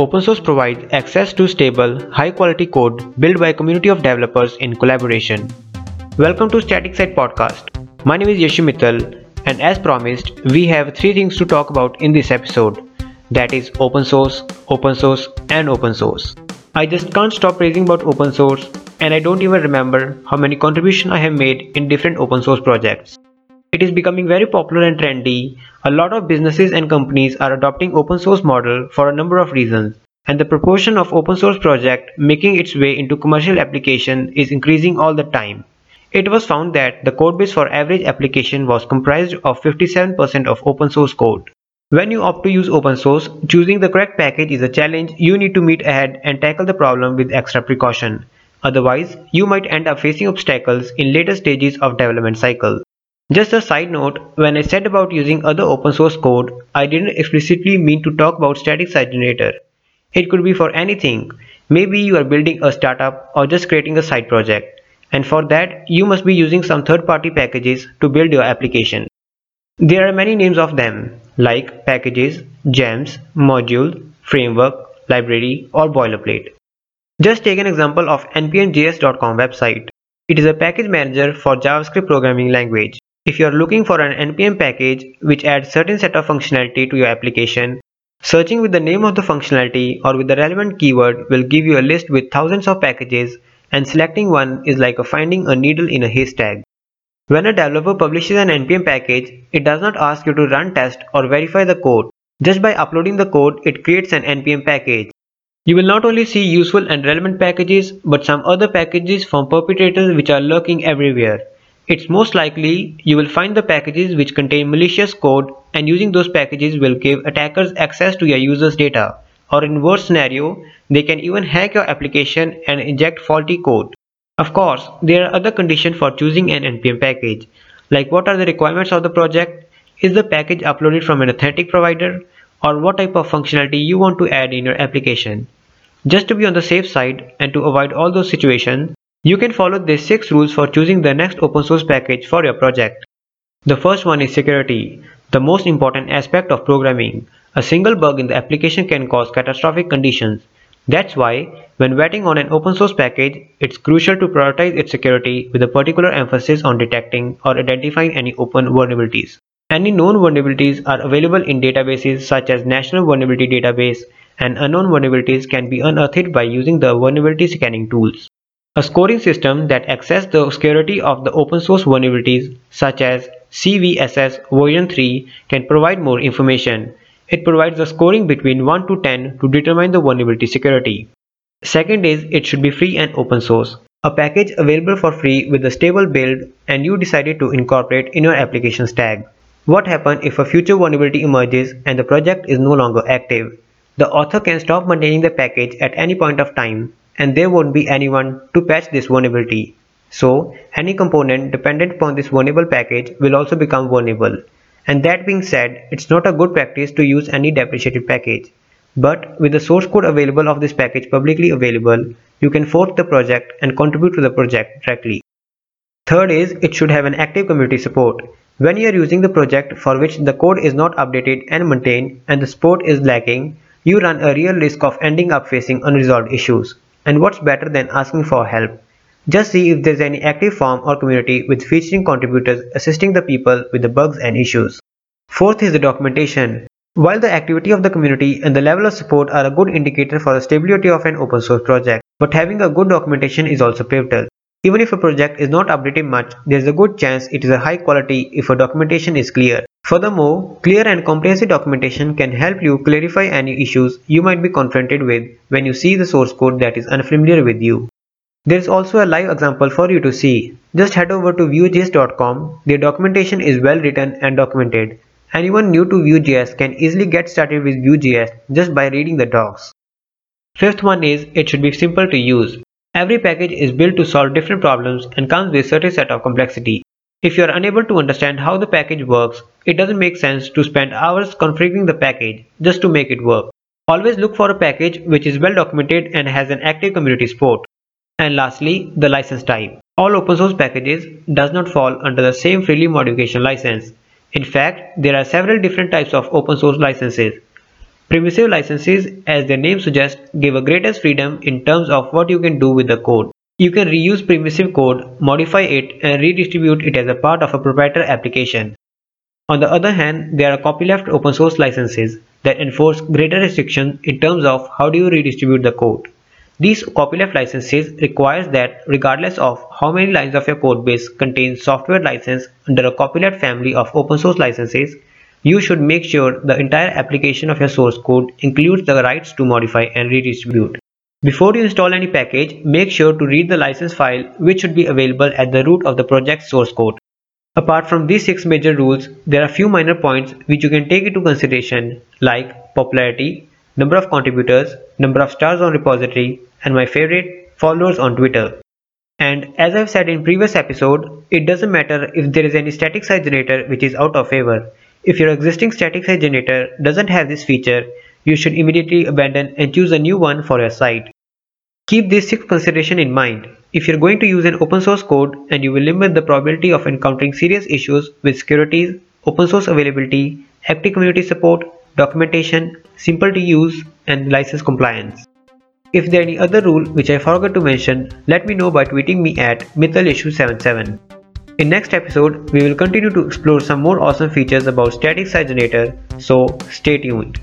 Open source provides access to stable, high quality code built by a community of developers in collaboration. Welcome to Static Site Podcast. My name is Yashu Mittal, and as promised, we have three things to talk about in this episode that is open source, open source, and open source. I just can't stop praising about open source, and I don't even remember how many contributions I have made in different open source projects. It is becoming very popular and trendy. A lot of businesses and companies are adopting open source model for a number of reasons and the proportion of open source project making its way into commercial application is increasing all the time. It was found that the codebase for average application was comprised of 57% of open source code. When you opt to use open source, choosing the correct package is a challenge you need to meet ahead and tackle the problem with extra precaution. Otherwise, you might end up facing obstacles in later stages of development cycle. Just a side note, when I said about using other open source code, I didn't explicitly mean to talk about static site generator. It could be for anything. Maybe you are building a startup or just creating a side project. And for that, you must be using some third-party packages to build your application. There are many names of them, like packages, gems, module, framework, library, or boilerplate. Just take an example of npmjs.com website. It is a package manager for JavaScript programming language. If you are looking for an npm package which adds certain set of functionality to your application, searching with the name of the functionality or with the relevant keyword will give you a list with thousands of packages and selecting one is like finding a needle in a haystack. When a developer publishes an npm package, it does not ask you to run test or verify the code. Just by uploading the code, it creates an npm package. You will not only see useful and relevant packages, but some other packages from perpetrators which are lurking everywhere. It's most likely you will find the packages which contain malicious code and using those packages will give attackers access to your users data or in worst scenario they can even hack your application and inject faulty code. Of course, there are other conditions for choosing an npm package like what are the requirements of the project, is the package uploaded from an authentic provider or what type of functionality you want to add in your application. Just to be on the safe side and to avoid all those situations, you can follow these 6 rules for choosing the next open source package for your project. The first one is security, the most important aspect of programming. A single bug in the application can cause catastrophic conditions. That's why, when vetting on an open source package, it's crucial to prioritize its security with a particular emphasis on detecting or identifying any open vulnerabilities. Any known vulnerabilities are available in databases such as National Vulnerability Database and unknown vulnerabilities can be unearthed by using the vulnerability scanning tools. A scoring system that access the security of the open source vulnerabilities such as CVSS version 3 can provide more information. It provides a scoring between 1 to 10 to determine the vulnerability security. Second is it should be free and open source. A package available for free with a stable build and you decided to incorporate in your application tag. What happens if a future vulnerability emerges and the project is no longer active? The author can stop maintaining the package at any point of time and there won't be anyone to patch this vulnerability. So any component dependent upon this vulnerable package will also become vulnerable. And that being said, it's not a good practice to use any deprecated package. But with the source code available of this package publicly available, you can fork the project and contribute to the project directly. Third is it should have an active community support. When you are using the project for which the code is not updated and maintained and the support is lacking, you run a real risk of ending up facing unresolved issues. And what's better than asking for help? Just see if there's any active forum or community with featuring contributors assisting the people with the bugs and issues. Fourth is the documentation. While the activity of the community and the level of support are a good indicator for the stability of an open source project, but having a good documentation is also pivotal. Even if a project is not updated much, there is a good chance it is a high quality if a documentation is clear. Furthermore, clear and comprehensive documentation can help you clarify any issues you might be confronted with when you see the source code that is unfamiliar with you. There is also a live example for you to see. Just head over to Vue.js.com. Their documentation is well written and documented. Anyone new to Vue.js can easily get started with Vue.js just by reading the docs. Fifth one is it should be simple to use. Every package is built to solve different problems and comes with a certain set of complexity. If you are unable to understand how the package works, it doesn't make sense to spend hours configuring the package just to make it work. Always look for a package which is well documented and has an active community support. And lastly, the license type. All open source packages does not fall under the same freely modification license. In fact, there are several different types of open source licenses. Permissive licenses, as their name suggests, give a greatest freedom in terms of what you can do with the code. You can reuse permissive code, modify it, and redistribute it as a part of a proprietary application. On the other hand, there are copyleft open source licenses that enforce greater restrictions in terms of how do you redistribute the code. These copyleft licenses requires that regardless of how many lines of your code base contains software license under a copyleft family of open source licenses, you should make sure the entire application of your source code includes the rights to modify and redistribute. Before you install any package, make sure to read the license file which should be available at the root of the project's source code. Apart from these six major rules, there are a few minor points which you can take into consideration like popularity, number of contributors, number of stars on repository, and my favorite, followers on Twitter. And as I've said in previous episode, it doesn't matter if there is any static site generator which is out of favor. If your existing static site generator doesn't have this feature, you should immediately abandon and choose a new one for your site. Keep these six considerations in mind. If you're going to use an open source code and you will limit the probability of encountering serious issues with security, open source availability, active community support, documentation, simple to use, and license compliance. If there any other rule which I forgot to mention, let me know by tweeting me at mittalyashu77. In next episode, we will continue to explore some more awesome features about static site generator, so stay tuned.